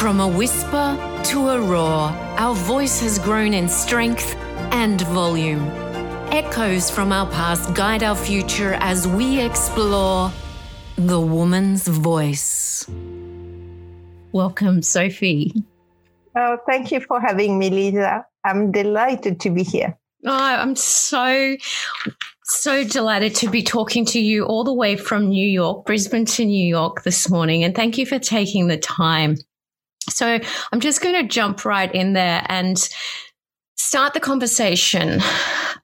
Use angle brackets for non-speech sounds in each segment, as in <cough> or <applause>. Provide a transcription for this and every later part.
From a whisper to a roar, our voice has grown in strength and volume. Echoes from our past guide our future as we explore the woman's voice. Welcome, Sophie. Oh, thank you for having me, Lisa. I'm delighted to be here. Oh, I'm so, so delighted to be talking to you all the way from New York, Brisbane to New York this morning. And thank you for taking the time. So I'm just going to jump right in there and start the conversation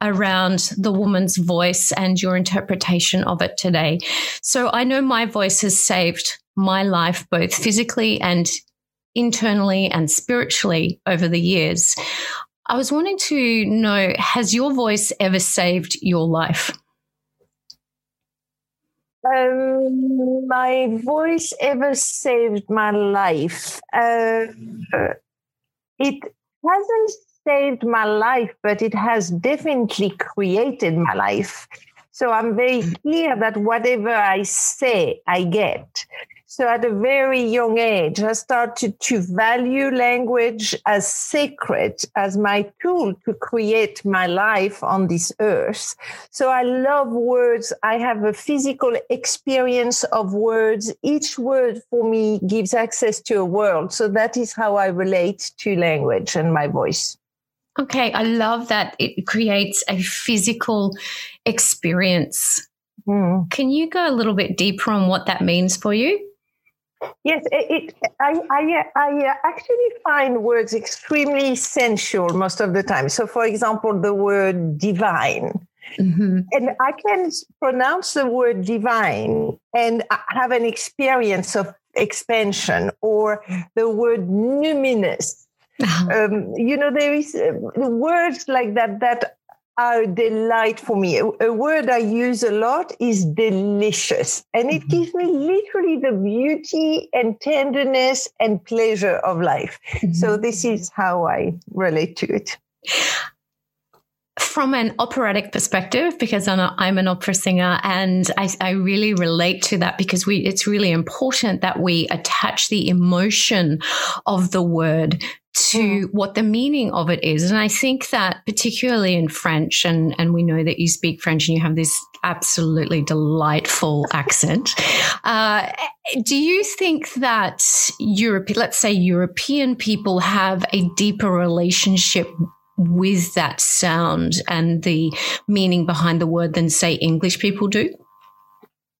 around the woman's voice and your interpretation of it today. So I know my voice has saved my life both physically and internally and spiritually over the years. I was wanting to know has your voice ever saved your life? Um, my voice ever saved my life. Uh, it hasn't saved my life, but it has definitely created my life. So I'm very clear that whatever I say, I get. So at a very young age, I started to value language as sacred, as my tool to create my life on this earth. So I love words. I have a physical experience of words. Each word for me gives access to a world. So that is how I relate to language and my voice. Okay, I love that it creates a physical experience. Mm. Can you go a little bit deeper on what that means for you? Yes, it, it, I, I, I actually find words extremely sensual most of the time. So, for example, the word divine. Mm-hmm. And I can pronounce the word divine and have an experience of expansion, or the word numinous. Uh-huh. Um, you know, there is uh, words like that that are a delight for me. A, a, word I use a lot is delicious. And it mm-hmm. gives me literally the beauty and tenderness and pleasure of life. Mm-hmm. So this is how I relate to it. From an operatic perspective, because I'm, a, I'm an opera singer, and I, I really relate to that because we it's really important that we attach the emotion of the word to mm. what the meaning of it is. And I think that particularly in French, and, and we know that you speak French and you have this absolutely delightful accent. Uh, do you think that Europe, let's say European people have a deeper relationship with that sound and the meaning behind the word than say English people do?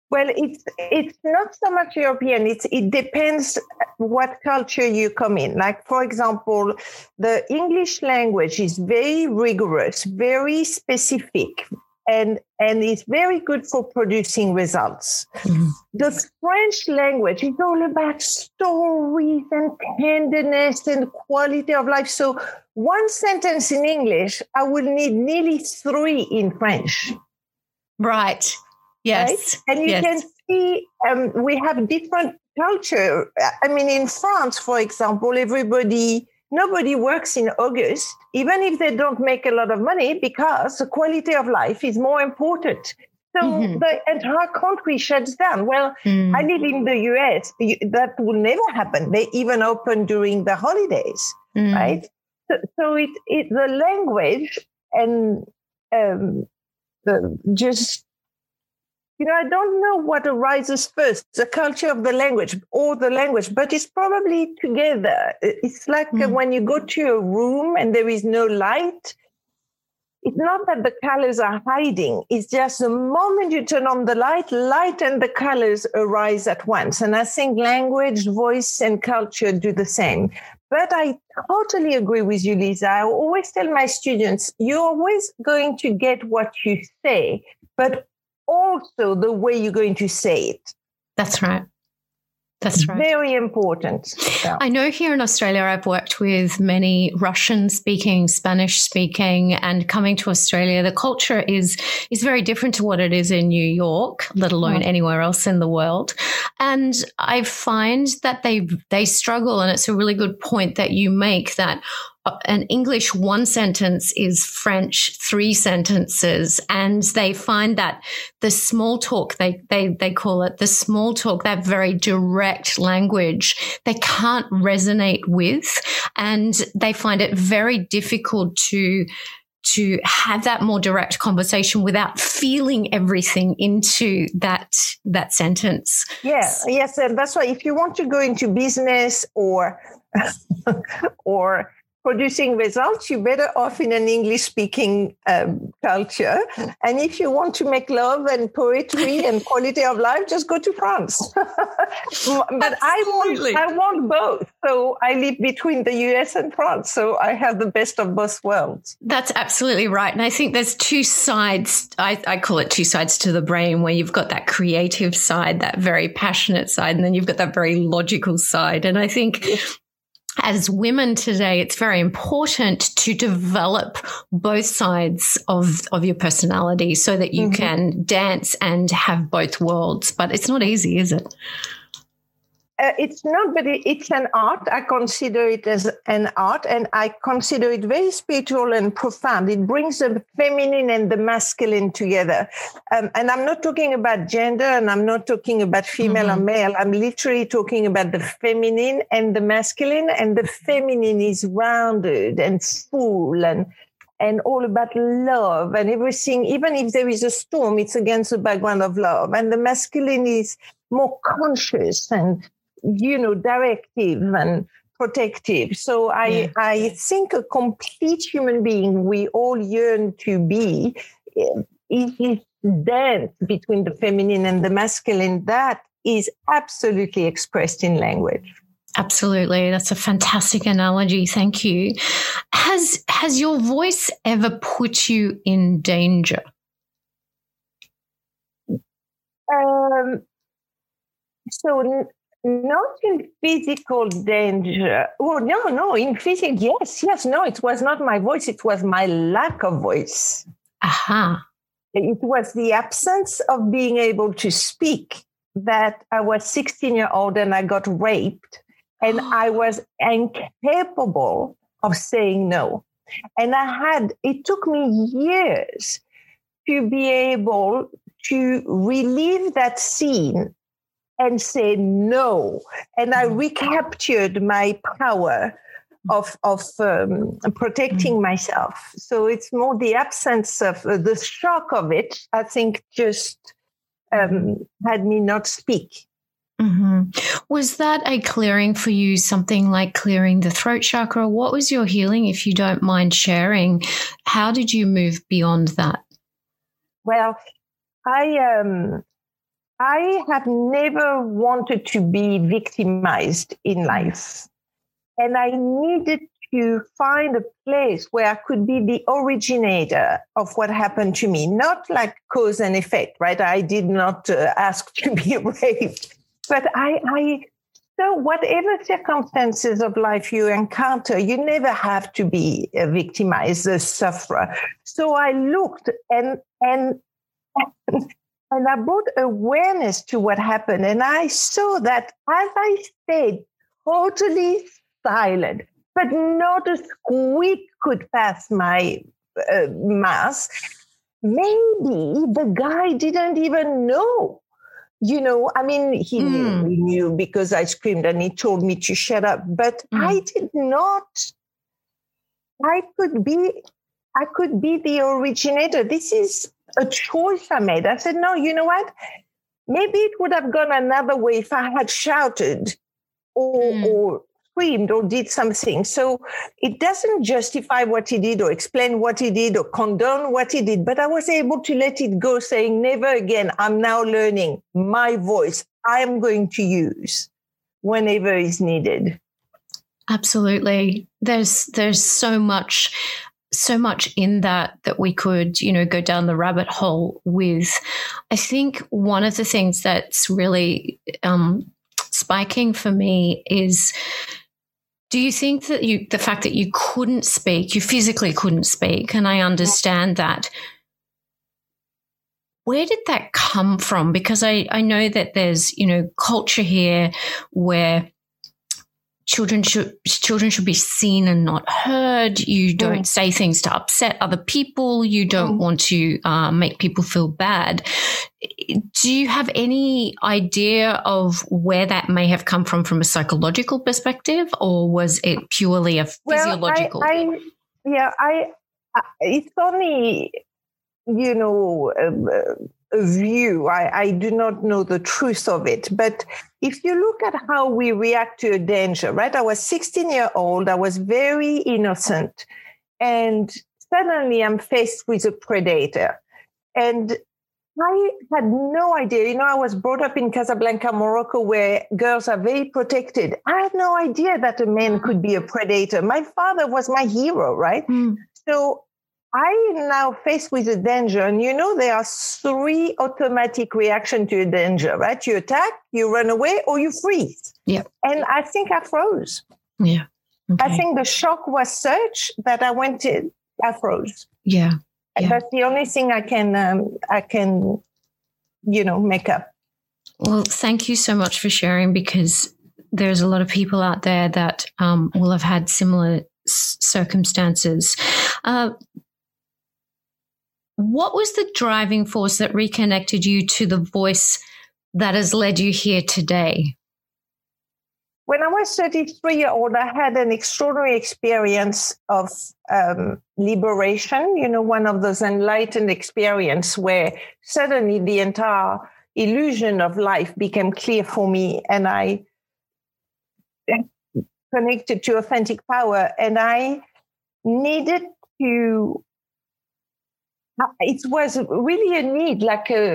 Well, it's it's not so much European. It's it depends what culture you come in. Like for example, the English language is very rigorous, very specific, and and it's very good for producing results. Mm-hmm. The French language is all about stories and tenderness and quality of life. So one sentence in English, I will need nearly three in French. Right. Yes. Right? And you yes. can see um, we have different culture. I mean, in France, for example, everybody, nobody works in August, even if they don't make a lot of money, because the quality of life is more important. So mm-hmm. the entire country shuts down. Well, mm. I live in the US. That will never happen. They even open during the holidays, mm. right? So, so it, it the language and um, the, just you know, I don't know what arises first, the culture of the language or the language, but it's probably together. It's like mm. when you go to a room and there is no light. It's not that the colors are hiding. It's just the moment you turn on the light, light and the colors arise at once. And I think language, voice, and culture do the same. But I totally agree with you, Lisa. I always tell my students, you're always going to get what you say, but also the way you're going to say it. That's right. That's right. Very important. Yeah. I know here in Australia, I've worked with many Russian speaking, Spanish speaking, and coming to Australia, the culture is is very different to what it is in New York, let alone yeah. anywhere else in the world. And I find that they they struggle, and it's a really good point that you make that an English one sentence is French three sentences. And they find that the small talk, they, they, they call it the small talk, that very direct language, they can't resonate with. And they find it very difficult to, to have that more direct conversation without feeling everything into that that sentence. Yes, yes, and that's why if you want to go into business or <laughs> or producing results, you're better off in an English speaking um, culture. And if you want to make love and poetry <laughs> and quality of life, just go to France. <laughs> but I want, I want both. So I live between the US and France. So I have the best of both worlds. That's absolutely right. And I think there's two sides. I, I call it two sides to the brain where you've got that creative side, that very passionate side, and then you've got that very logical side. And I think as women today, it's very important to develop both sides of, of your personality so that you mm-hmm. can dance and have both worlds. But it's not easy, is it? Uh, it's not, but it's an art. I consider it as an art, and I consider it very spiritual and profound. It brings the feminine and the masculine together. Um, and I'm not talking about gender, and I'm not talking about female mm-hmm. or male. I'm literally talking about the feminine and the masculine. And the feminine is rounded and full and and all about love and everything. Even if there is a storm, it's against the background of love. And the masculine is more conscious and you know, directive and protective. So I, yeah. I think a complete human being we all yearn to be is this dance between the feminine and the masculine that is absolutely expressed in language. Absolutely. That's a fantastic analogy. Thank you. Has has your voice ever put you in danger? Um, so not in physical danger. Oh, no, no, in physical, yes, yes, no, it was not my voice, it was my lack of voice. Aha. It was the absence of being able to speak that I was 16 year old and I got raped and <gasps> I was incapable of saying no. And I had, it took me years to be able to relive that scene and say no. And I mm. recaptured my power of of um, protecting mm. myself. So it's more the absence of uh, the shock of it. I think just um, had me not speak. Mm-hmm. Was that a clearing for you? Something like clearing the throat chakra? What was your healing, if you don't mind sharing? How did you move beyond that? Well, I um, I have never wanted to be victimized in life. And I needed to find a place where I could be the originator of what happened to me, not like cause and effect, right? I did not uh, ask to be <laughs> raped, but I, I, so whatever circumstances of life you encounter, you never have to be a victimized, a sufferer. So I looked and, and, <laughs> and I brought awareness to what happened. And I saw that as I stayed totally silent, but not a squeak could pass my uh, mask, maybe the guy didn't even know. You know, I mean, he mm. knew, hmm. knew because I screamed and he told me to shut up, but mm. I did not. I could be, I could be the originator. This is a choice I made. I said, no, you know what? Maybe it would have gone another way if I had shouted or, mm. or screamed or did something. So it doesn't justify what he did or explain what he did or condone what he did, but I was able to let it go, saying, never again. I'm now learning my voice. I am going to use whenever is needed. Absolutely. There's there's so much so much in that that we could, you know, go down the rabbit hole with. I think one of the things that's really um, spiking for me is do you think that you the fact that you couldn't speak you physically couldn't speak and i understand that where did that come from because i i know that there's you know culture here where children should children should be seen and not heard. You don't mm. say things to upset other people. You don't mm. want to uh, make people feel bad. Do you have any idea of where that may have come from, from a psychological perspective, or was it purely a physiological? Well, I, I, yeah, I. It's only you know. Uh, a view. I, I, do not know the truth of it. But if you look at how we react to a danger, right? I was 16 year old. I was very innocent. And suddenly I'm faced with a predator. And I had no idea. You know, I was brought up in Casablanca, Morocco, where girls are very protected. I had no idea that a man could be a predator. My father was my hero, right? Mm. So I am now faced with a danger, and you know there are three automatic reaction to a danger, right? You attack, you run away, or you freeze. Yeah. And I think I froze. Yeah. Okay. I think the shock was such that I went to I froze. Yeah. yeah. That's the only thing I can um, I can, you know, make up. Well, thank you so much for sharing because there's a lot of people out there that um, will have had similar circumstances. Uh, what was the driving force that reconnected you to the voice that has led you here today? When I was 33 year old, I had an extraordinary experience of um, liberation. You know, one of those enlightened experience where suddenly the entire illusion of life became clear for me, and I connected to authentic power, and I needed to it was really a need, like a,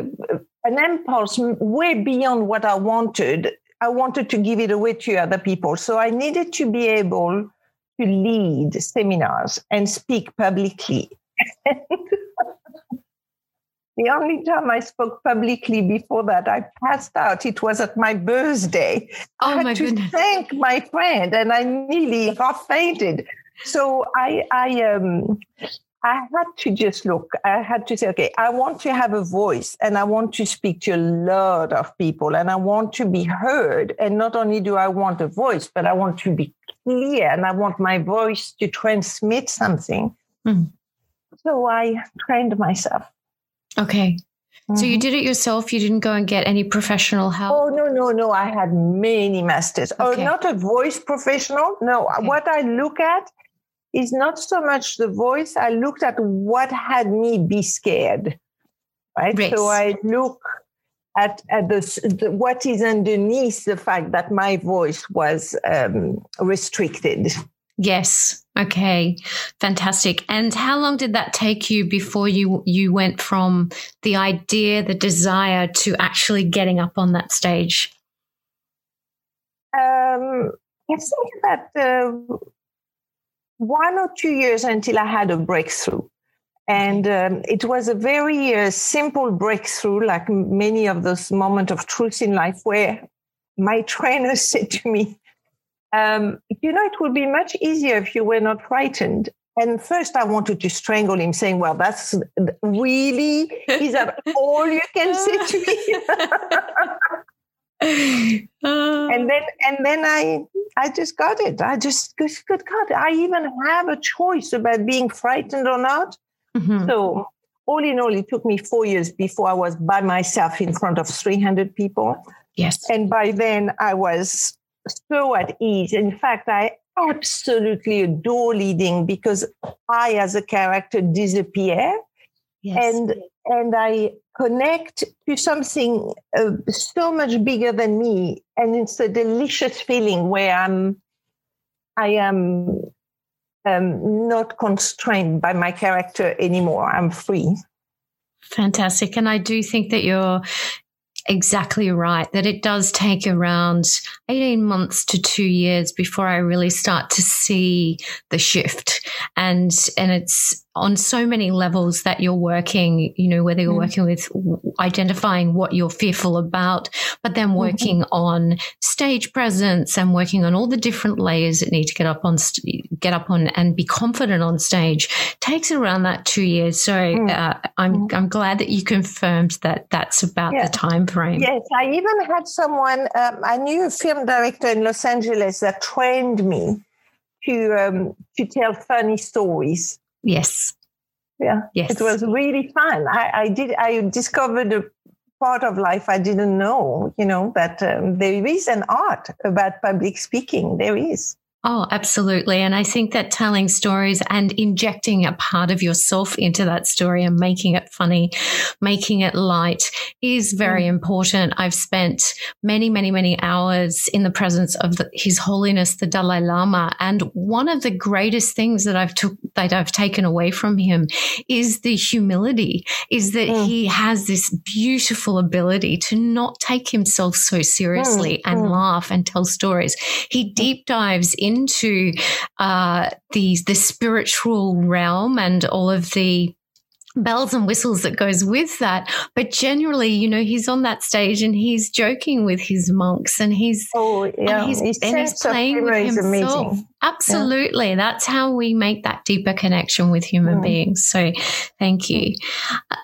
an impulse way beyond what I wanted. I wanted to give it away to other people. So I needed to be able to lead seminars and speak publicly. <laughs> the only time I spoke publicly before that, I passed out. It was at my birthday. Oh, I had my to goodness. thank my friend, and I nearly half fainted. So I, I, um, I had to just look, I had to say, okay, I want to have a voice and I want to speak to a lot of people and I want to be heard. And not only do I want a voice, but I want to be clear and I want my voice to transmit something. Mm-hmm. So I trained myself. Okay. Mm-hmm. So you mm-hmm. did it yourself. You didn't go and get any professional help. Oh no, no, no! I had many masters. Oh, okay. Oh, not a voice professional. No, okay. what I look at is not so much the voice. I looked at what had me be scared, right? So I look at, at the, the, what is underneath the fact that my voice was um, restricted. Yes. Okay. Fantastic. And how long did that take you before you you went from the idea, the desire to actually getting up on that stage? Um, I think that uh, one or two years until I had a breakthrough. And um, it was a very uh, simple breakthrough, like many of those moments of truth in life, where my <laughs> trainer <laughs> said to me, um, You know, it would be much easier if you were not frightened. And first, I wanted to strangle him, saying, Well, that's really, is that <laughs> all you can say to me? <laughs> and then and then I I just got it. I just good God, I even have a choice about being frightened or not. Mm-hmm. So all in all, it took me four years before I was by myself in front of 300 people. Yes. And by then I was so at ease. In fact, I absolutely adore leading because I, as a character, disappear. Yes. And and I connect to something uh, so much bigger than me and it's a delicious feeling where i'm i am um, not constrained by my character anymore. I'm free. Fantastic. And i do think that you're exactly right that it does take around 18 months to 2 years before I really start to see the shift. And and it's on so many levels that you're working, you know, whether you're mm. working with identifying what you're fearful about, but then mm-hmm. working mm-hmm. on stage presence and working on all the different layers that need to get up on, get up on and be confident on stage takes around that two years. So mm. uh, I'm, mm. I'm glad that you confirmed that that's about the time frame. Yes. I even had someone, um, I knew a film director in Los Angeles that trained me to, um, to tell funny stories Yes. Yeah. Yes. It was really fun. I, I did. I discovered a part of life I didn't know. You know that um, there is an art about public speaking. There is. Oh, absolutely. And I think that telling stories and injecting a part of yourself into that story and making it funny, making it light is very mm. important. I've spent many, many, many hours in the presence of the, His Holiness the Dalai Lama. And one of the greatest things that I've took, that I've taken away from him is the humility, is that mm. he has this beautiful ability to not take himself so seriously mm. and mm. laugh and tell stories. He mm. deep dives in into uh, the the spiritual realm and all of the bells and whistles that goes with that. But generally you know he's on that stage and he's joking with his monks and he's oh yeah. and he's, his and he's playing with himself. Amazing. absolutely. Yeah. that's how we make that deeper connection with human mm. beings. So thank you.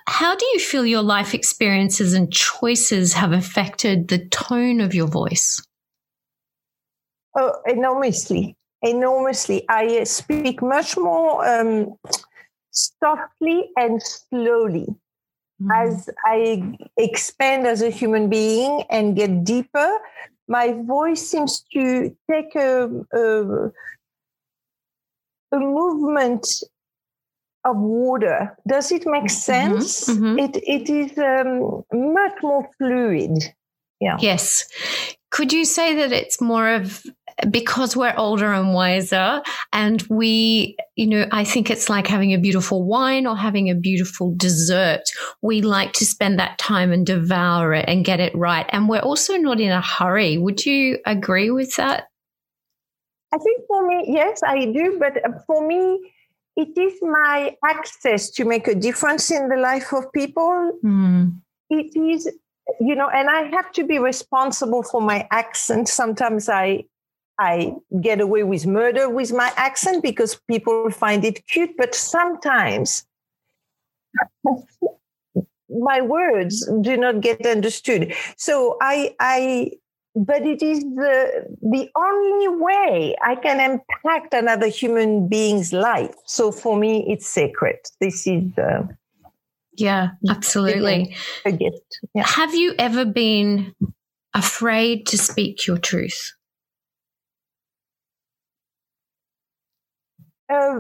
How do you feel your life experiences and choices have affected the tone of your voice Oh, enormously, enormously. I speak much more um, softly and slowly. Mm-hmm. As I expand as a human being and get deeper, my voice seems to take a, a, a movement of water. Does it make mm-hmm. sense? Mm-hmm. It it is um, much more fluid. Yeah. Yes. Could you say that it's more of because we're older and wiser and we, you know, I think it's like having a beautiful wine or having a beautiful dessert. We like to spend that time and devour it and get it right. And we're also not in a hurry. Would you agree with that? I think for me, yes, I do. But for me, it is my access to make a difference in the life of people. Mm. It is you know and i have to be responsible for my accent sometimes i I get away with murder with my accent because people find it cute, but sometimes <laughs> my words do not get understood. So I, I, but it is the the only way I can impact another human being's life. So for me, it's sacred. This is. Uh, yeah, absolutely. A gift. Yeah. Have you ever been afraid to speak your truth? Uh,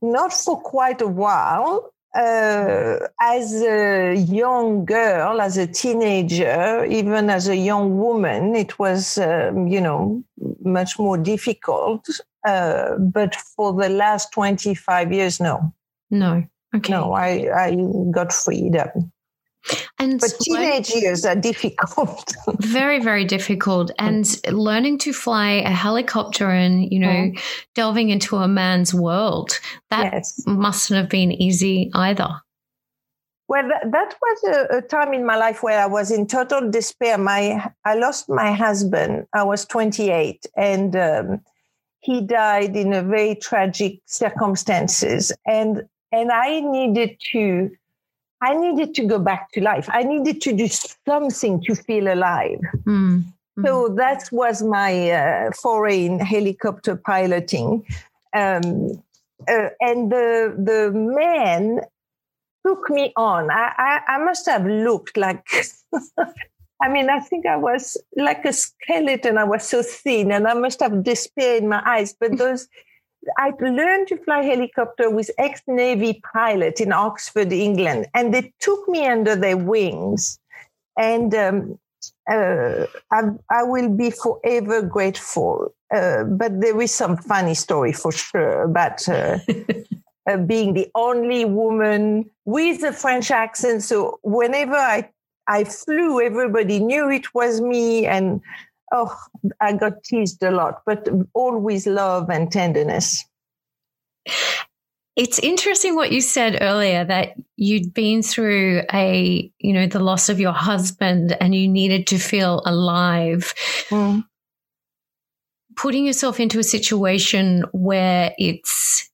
not for quite a while. Uh, as a young girl, as a teenager, even as a young woman, it was, um, you know, much more difficult. Uh, but for the last 25 years, no. No. Okay. No, I, I got freedom. And but teenage years are <laughs> difficult. very, very difficult. And learning to fly a helicopter and, you know, mm. delving into a man's world, that yes. mustn't have been easy either. Well, that, that was a, a, time in my life where I was in total despair. My, I lost my husband. I was 28, and um, he died in a very tragic circumstances. And and I needed to I needed to go back to life. I needed to do something to feel alive. Mm. So that was my uh, foray in helicopter piloting. Um, uh, and the, the man took me on. I, I, I must have looked like, <laughs> I mean, I think I was like a skeleton. I was so thin and I must have despair in my eyes. But those I learned to fly helicopter with ex-Navy pilot in Oxford, England, and they took me under their wings. And um, uh, I, I, will be forever grateful. Uh, but there is some funny story for sure about uh, <laughs> uh being the only woman with a French accent. So whenever I I flew, everybody knew it was me, and oh, I got teased a lot, but always love and tenderness. it's interesting what you said earlier that you'd been through a, you know, the loss of your husband and you needed to feel alive. Mm. Putting yourself into a situation where it's,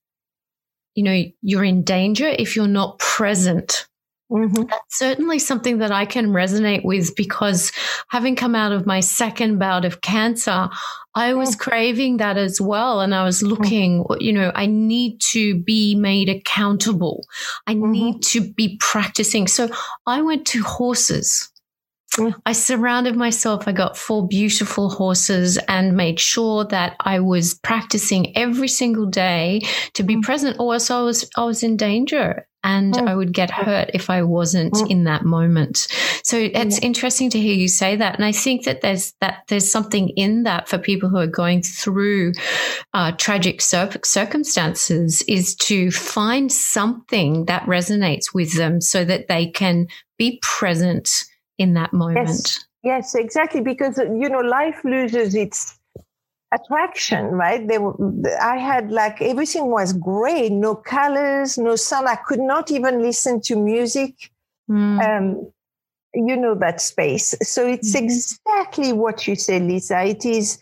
you know, you're in danger if you're not present Mm-hmm. That's certainly something that I can resonate with because having come out of my second bout of cancer, I was craving that as well. And I was looking, you know, I need to be made accountable. I mm-hmm. need to be practicing. So I went to horses. I surrounded myself. I got four beautiful horses and made sure that I was practicing every single day to be mm. present, or else I was I was in danger and mm. I would get hurt if I wasn't mm. in that moment. So it's interesting to hear you say that, and I think that there's that there's something in that for people who are going through uh, tragic cir- circumstances is to find something that resonates with them so that they can be present in that moment. Yes, yes exactly, because you know life loses its attraction, right? They were, I had like everything was gray, no colors, no sound. I could not even listen to music. Mm. Um, you know that space. So it's mm. exactly what you said, Lisa. It is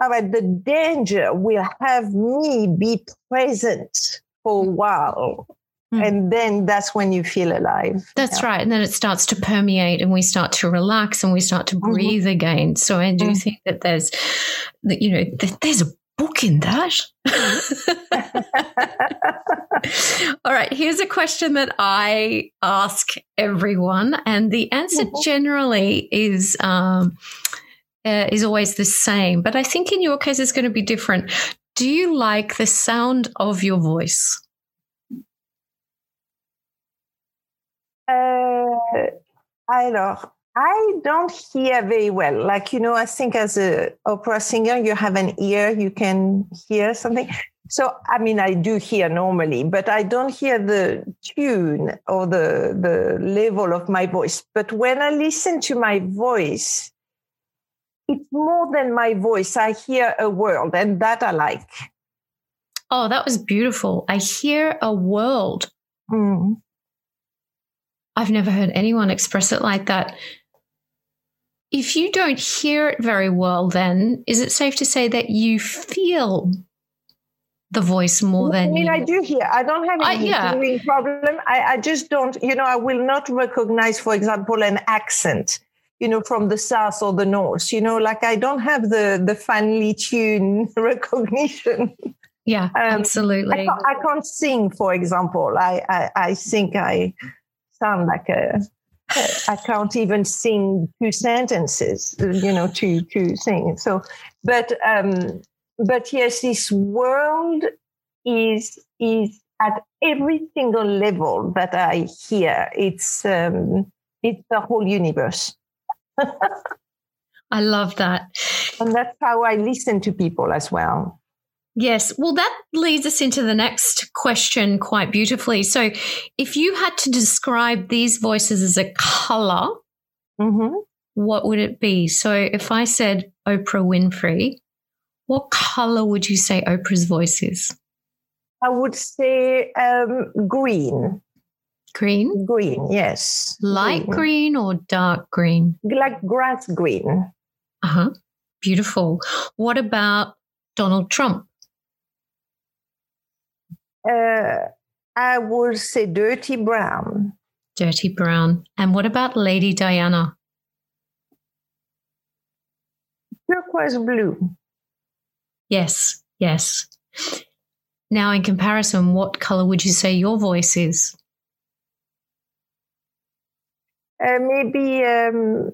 all right. The danger will have me be present for a while. Mm. And then that's when you feel alive. That's yeah. right. And then it starts to permeate and we start to relax and we start to mm-hmm. breathe mm-hmm. again. So I do mm think that there's, that, you know, there's a book in that. <laughs> All right. Here's a question that I ask everyone. And the answer mm-hmm. generally is, um, uh, is always the same. But I think in your case, it's going to be different. Do you like the sound of your voice? Uh, alors, I don't hear very well. Like, you know, I think as a opera singer, you have an ear, you can hear something. So, I mean, I do hear normally, but I don't hear the tune or the, the level of my voice. But when I listen to my voice, it's more than my voice. I hear a world, and that I like. Oh, that was beautiful. I hear a world. Mm. I've never heard anyone express it like that. If you don't hear it very well, then is it safe to say that you feel the voice more than I mean, you... I do hear. I don't have any uh, yeah. problem. I, I just don't, you know, I will not recognize, for example, an accent, you know, from the south or the north. You know, like I don't have the the finely tuned <laughs> recognition. Yeah, um, absolutely. I can't, I can't, sing, for example. I, I I think I sound like a I can't even sing two sentences, you know, two two things. So, but um, but yes, this world is is at every single level that I hear. It's um, it's the whole universe. <laughs> I love that, and that's how I listen to people as well. Yes. Well, that leads us into the next question quite beautifully. So, if you had to describe these voices as a color, mm-hmm. what would it be? So, if I said Oprah Winfrey, what color would you say Oprah's voice is? I would say um, green. Green? Green, yes. Light green. green or dark green? Like grass green. Uh huh. Beautiful. What about Donald Trump? Uh, I would say dirty brown. Dirty brown. And what about Lady Diana? Turquoise blue. Yes, yes. Now, in comparison, what color would you say your voice is? Uh, maybe um,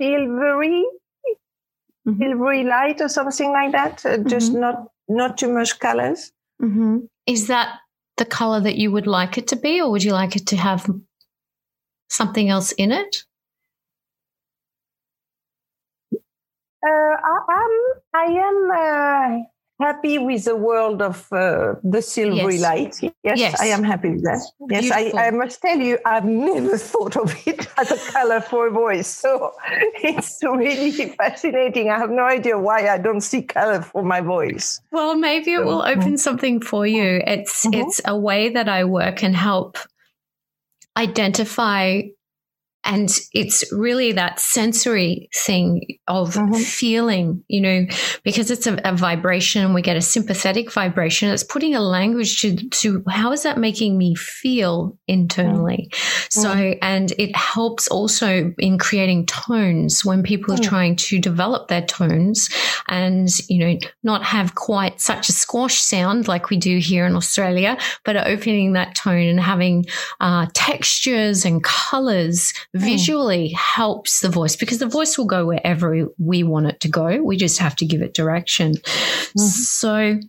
silvery, mm-hmm. silvery light or something like that. Uh, mm-hmm. Just not not too much colors. Mm-hmm. Is that the color that you would like it to be, or would you like it to have something else in it? Uh, I am. I am uh, happy with the world of uh, the silvery yes. light. Yes, yes, I am happy with that. Yes, I, I, must tell you, I've never <laughs> thought of it as a color for a voice. So <laughs> it's really fascinating. I have no idea why I don't see color for my voice. Well, maybe it will open something for you. It's mm-hmm. it's a way that I work and help identify and it's really that sensory thing of mm-hmm. feeling, you know, because it's a, a, vibration, we get a sympathetic vibration. It's putting a language to, to how is that making me feel internally? Mm-hmm. So, and it helps also in creating tones when people mm-hmm. are trying to develop their tones and, you know, not have quite such a squash sound like we do here in Australia, but opening that tone and having uh, textures and colors. Visually mm. helps the voice because the voice will go wherever we want it to go. We just have to give it direction. Mm. So,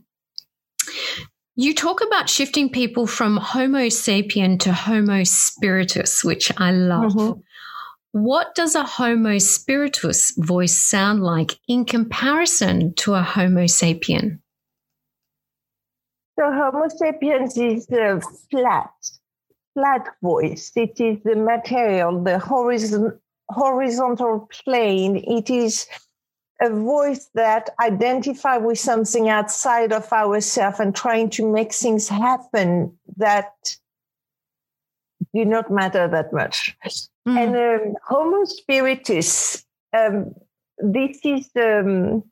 you talk about shifting people from Homo sapien to Homo spiritus, which I love. Mm-hmm. What does a Homo spiritus voice sound like in comparison to a Homo sapien? So, Homo sapiens is uh, flat flat voice. It is the material, the horizon, horizontal plane. It is a voice that identify with something outside of ourselves and trying to make things happen that do not matter that much. Mm. And um, Homo spiritus, um, this is um,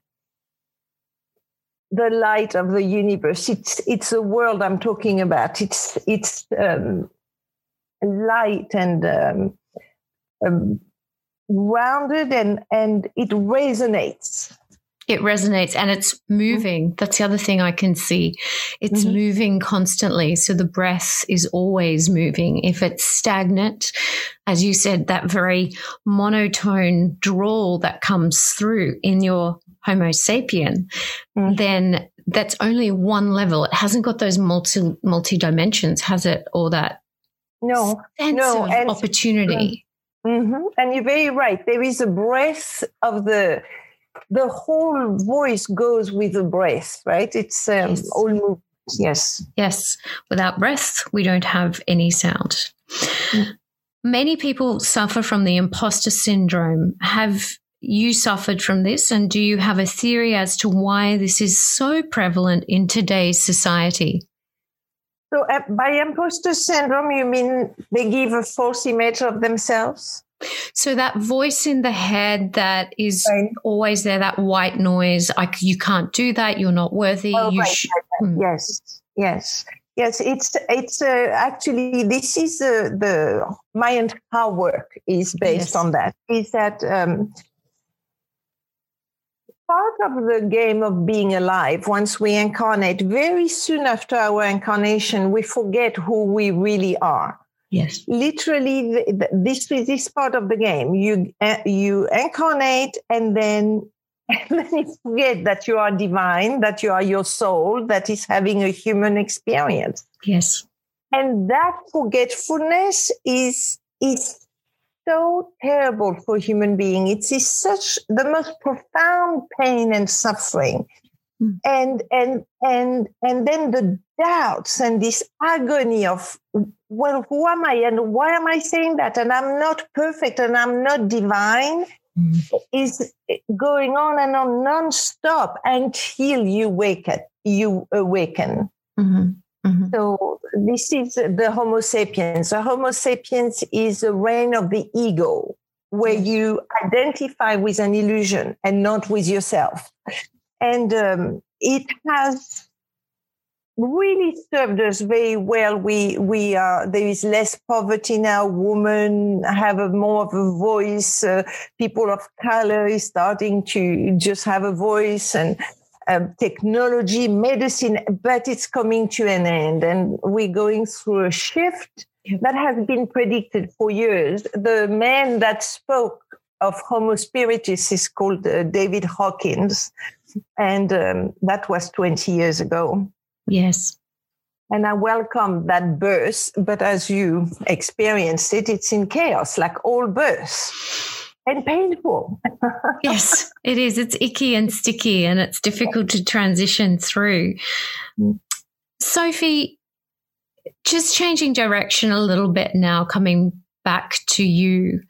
the light of the universe. It's it's a world I'm talking about. It's it's um, light and um, um, rounded and and it resonates. It resonates and it's moving. That's the other thing i can see. It's mm-hmm. moving constantly. So the breath is always moving. If it's stagnant as you said that very monotone drawl that comes through in your homo sapien mm-hmm. then that's only one level. It hasn't got those multi multi dimensions has it? Or that no, sense no, of and, opportunity. Mm-hmm, and you're very right. There is a breath of the the whole voice goes with the breath, right? It's um, yes. all movements. Yes. Yes. Without breath, we don't have any sound. Mm. Many people suffer from the imposter syndrome. Have you suffered from this? And do you have a theory as to why this is so prevalent in today's society? So, uh, by imposter syndrome, you mean they give a false image of themselves? So that voice in the head that is right. always there, that white noise, like you can't do that, you're not worthy. Oh, you right, sh- right, hmm. Yes, yes, yes. It's it's uh, actually this is uh, the my entire work is based yes. on that. Is that um, part of the game of being alive, once we incarnate, very soon after our incarnation, we forget who we really are. Yes. Literally, this is this part of the game. You uh, you incarnate, and then <laughs> and then you forget that you are divine, that you are your soul, that is having a human experience. Yes. And that forgetfulness is is so terrible for human being. It is such the most profound pain and suffering. Mm. And and and and then the doubts and this agony of well, who am I and why am I saying that? And I'm not perfect and I'm not divine mm. is going on and on non-stop until you wake up, you awaken. Mm-hmm. Mm-hmm. So this is the Homo sapiens. The Homo sapiens is a reign of the ego, where you identify with an illusion and not with yourself. And um, it has really served us very well. We we are there is less poverty now. Women have a more of a voice. Uh, people of color is starting to just have a voice, and um, technology, medicine, but it's coming to an end. And we're going through a shift that has been predicted for years. The man that spoke of Homo spiritus is called uh, David Hawkins. And um, that was 20 years ago. Yes. And I welcome that birth, but as you experience it, it's in chaos, like all births. And painful. yes, it is. It's icky and sticky and it's difficult to transition through. Mm. Sophie, just changing direction a little bit now, coming back to you.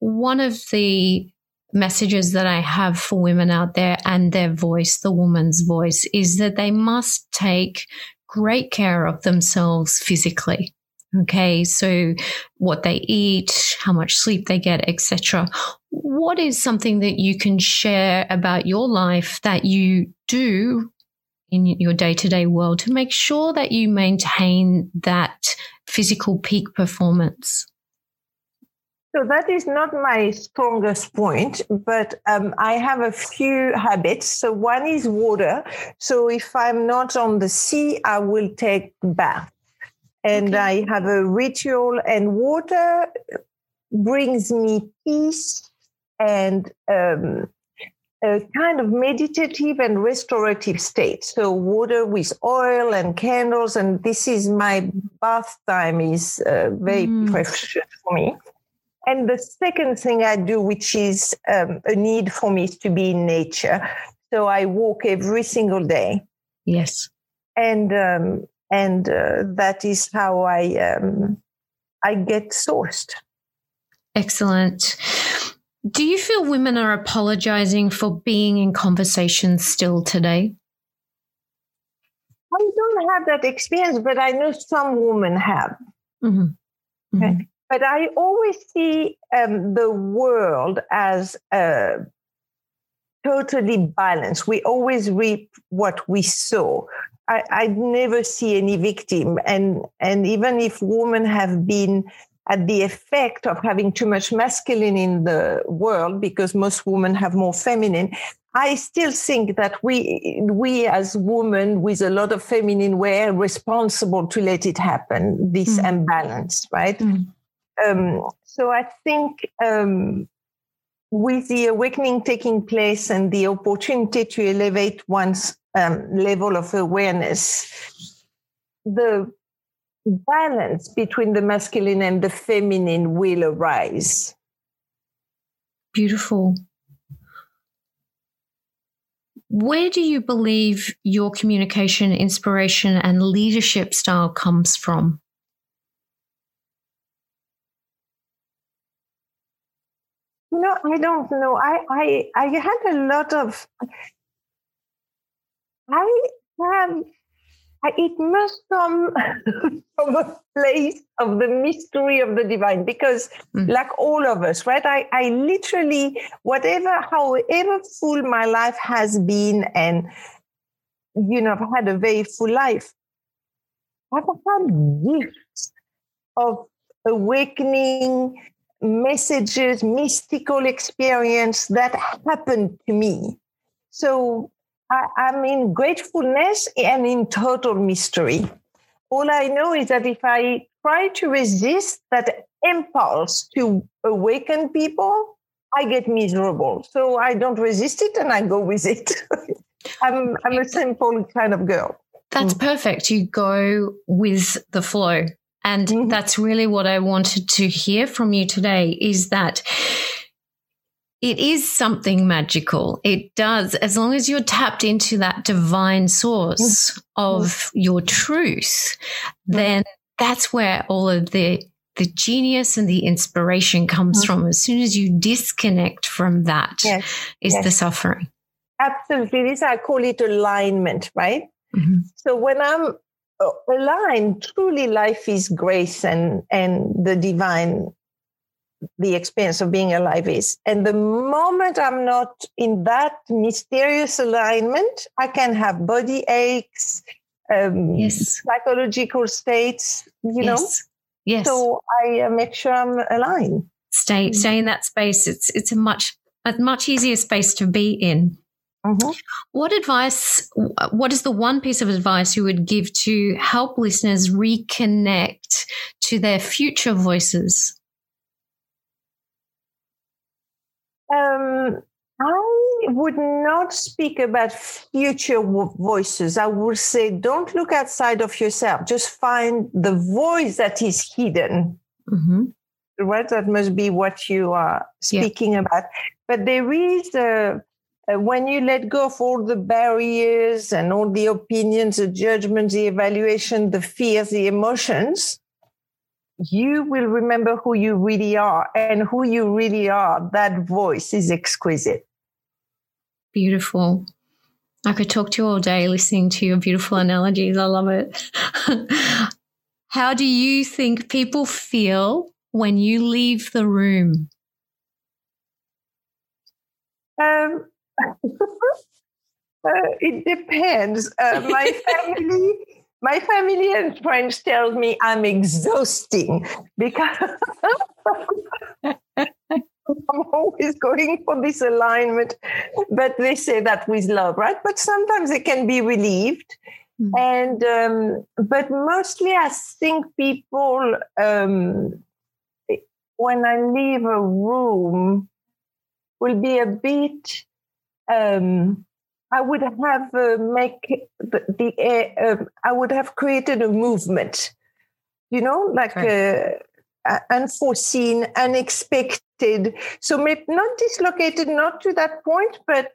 One of the messages that I have for women out there and their voice, the woman's voice, is that they must take great care of themselves physically. Okay, so what they eat, how much sleep they get, etc. What is something that you can share about your life that you do in your day to day world to make sure that you maintain that physical peak performance? So that is not my strongest point, but um, I have a few habits. So one is water. So if I'm not on the sea, I will take bath, and okay. I have a ritual. And water brings me peace and um, a kind of meditative and restorative state. So water with oil and candles, and this is my bath time is uh, very mm. precious for me. And the second thing I do, which is um, a need for me, is to be in nature. So I walk every single day. Yes. And um, and uh, that is how I um, I get sourced. Excellent. Do you feel women are apologizing for being in conversations still today? I don't have that experience, but I know some women have. Mm-hmm. Mm-hmm. Okay. But I always see um, the world as uh, totally balanced. We always reap what we sow. I, I never see any victim, and and even if women have been at the effect of having too much masculine in the world, because most women have more feminine, I still think that we we as women with a lot of feminine were responsible to let it happen, this mm. imbalance, right? Mm. Um, so I think um, with the awakening taking place and the opportunity to elevate one's um, level of awareness, the balance between the masculine and the feminine will arise. Beautiful. Where do you believe your communication, inspiration, and leadership style comes from? No, I don't know. I I I had a lot of. I have. I, it must come <laughs> from a place of the mystery of the divine, because, mm. like all of us, right? I I literally whatever, however full my life has been, and you know, I've had a very full life. I've had gifts of awakening messages, mystical experience that happened to me. So I, I'm in gratefulness and in total mystery. All I know is that if I try to resist that impulse to awaken people, I get miserable. So I don't resist it and I go with it. <laughs> I'm, I'm a simple kind of girl. That's mm. perfect. You go with the flow. And mm-hmm. that's really what I wanted to hear from you today is that it is something magical. It does, as long as you're tapped into that divine source mm-hmm. of your truth, mm-hmm. then that's where all of the the genius and the inspiration comes mm-hmm. from. As soon as you disconnect from that, yes. is yes. the suffering. Absolutely. This I call it alignment, right? Mm-hmm. So when I'm aligned, truly life is grace and, and the divine, the experience of being alive is. And the moment I'm not in that mysterious alignment, I can have body aches, um, yes. psychological states, you yes. know? Yes. So I uh, make sure I'm aligned. Stay, stay in that space. It's, it's a much, a much easier space to be in. Mm-hmm. What advice, what is the one piece of advice you would give to help listeners reconnect to their future voices? Um, I would not speak about future voices. I would say don't look outside of yourself. Just find the voice that is hidden. Mm-hmm. right? That must be what you are speaking yeah. about. But there is a, a, when you let go of all the barriers and all the opinions, the judgments, the evaluation, the fears, the emotions, you will remember who you really are and who you really are. That voice is exquisite. Beautiful. I could talk to you all day listening to your beautiful analogies. I love it. <laughs> How do you think people feel when you leave the room? Um, uh, it depends. Uh, my <laughs> family, my family and friends tell me I'm exhausting because <laughs> I'm always going for this alignment. But they say that with love, right? But sometimes they can be relieved Mm-hmm. And um, but mostly, I think people um, when I leave a room will be a bit. Um, I would have uh, make the, the uh, I would have created a movement, you know, like uh, unforeseen, unexpected. So maybe not dislocated, not to that point, but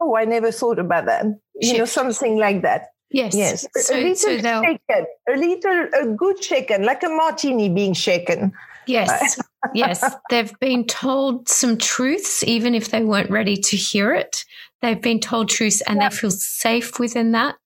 oh, I never thought about that. You know, something like that. Yes. Yes. So, a little so shaken, a little, a good shaken, like a martini being shaken. Yes. <laughs> yes. They've been told some truths, even if they weren't ready to hear it. They've been told truths and yeah. they feel safe within that.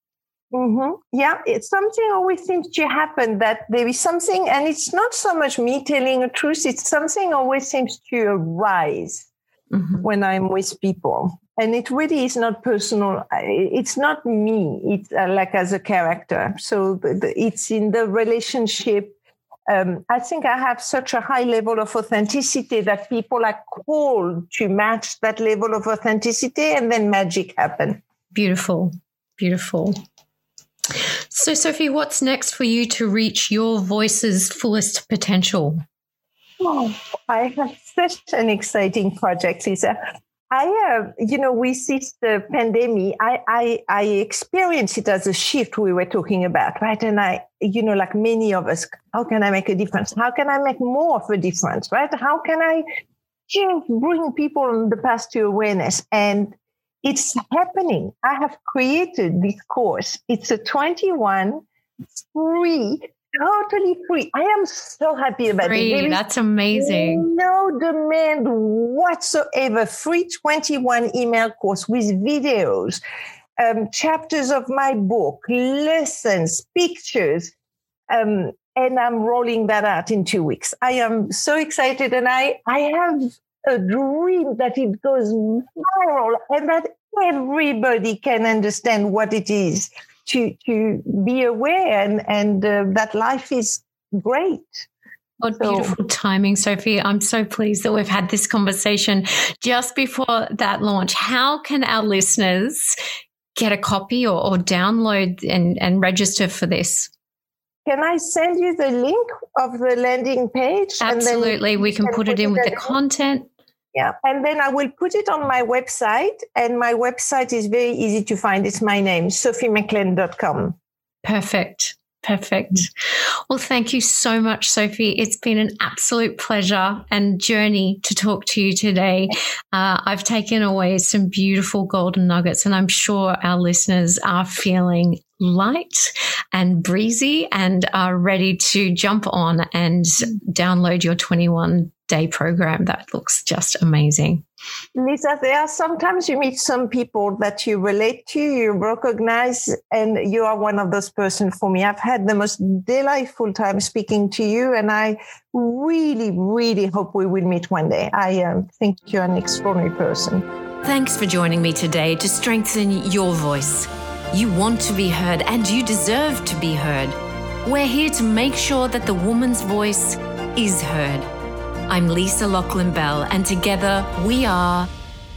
Mm-hmm. Yeah, it's something always seems to happen that there is something, and it's not so much me telling a truth, it's something always seems to arise mm-hmm. when I'm with people and it really is not personal it's not me it's uh, like as a character so it's in the relationship um, i think i have such a high level of authenticity that people are called to match that level of authenticity and then magic happen. Beautiful. Beautiful. So sophie what's next for you to reach your voice's fullest potential? Oh, I have such an exciting project, Lisa. I, uh, you know, we see the pandemic. I, I, I experience it as a shift we were talking about, right? And I, you know, like many of us, how can I make a difference? How can I make more of a difference, right? How can I bring people in the past to awareness? And it's happening. I have created this course. It's a 21 free totally free. I am so happy about free. it. That's amazing. No demand whatsoever. Free 21 email course with videos, um, chapters of my book, lessons, pictures. Um, and I'm rolling that out in two weeks. I am so excited and I, I have a dream that it goes viral and that everybody can understand what it is to to be aware and and uh, that life is great. What beautiful timing, Sophie. I'm so pleased that we've had this conversation just before that launch. How can our listeners get a copy or, or download and, and register for this? Can I send you the link of the landing page? Absolutely. we can, can put, put, it in with the content. Yeah. And then I will put it on my website. And my website is very easy to find. It's my name, sophiemclean.com. Perfect. Perfect. Well, thank you so much, Sophie. It's been an absolute pleasure and journey to talk to you today. Uh, I've taken away some beautiful golden nuggets, and I'm sure our listeners are feeling light and breezy and are ready to jump on and download your 21 day program that looks just amazing. Lisa, there are sometimes you meet some people that you relate to, you recognize, and you are one of those persons for me. I've had the most delightful time speaking to you, and I really, really hope we will meet one day. I um, think you're an extraordinary person. Thanks for joining me today to strengthen your voice. You want to be heard, and you deserve to be heard. We're here to make sure that the woman's voice is heard. I'm Lisa Lachlan Bell, and together we are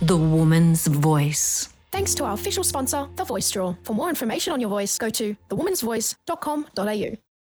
The Woman's Voice. Thanks to our official sponsor, The Voice Draw. For more information on your voice, go to thewomansvoice.com.au.